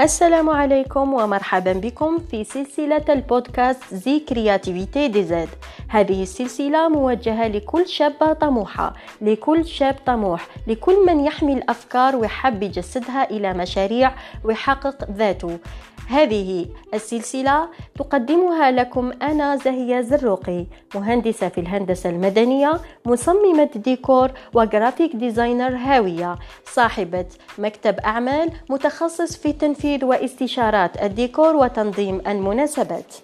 السلام عليكم ومرحبا بكم في سلسلة البودكاست the creativity DZ. هذه السلسلة موجهة لكل شابة طموحة لكل شاب طموح لكل من يحمل أفكار ويحب يجسدها إلى مشاريع ويحقق ذاته. هذه السلسلة تقدمها لكم أنا زهية زروقي مهندسة في الهندسة المدنية مصممة ديكور و graphic designer هاوية صاحبة مكتب أعمال متخصص في تنفيذ واستشارات الديكور وتنظيم المناسبات.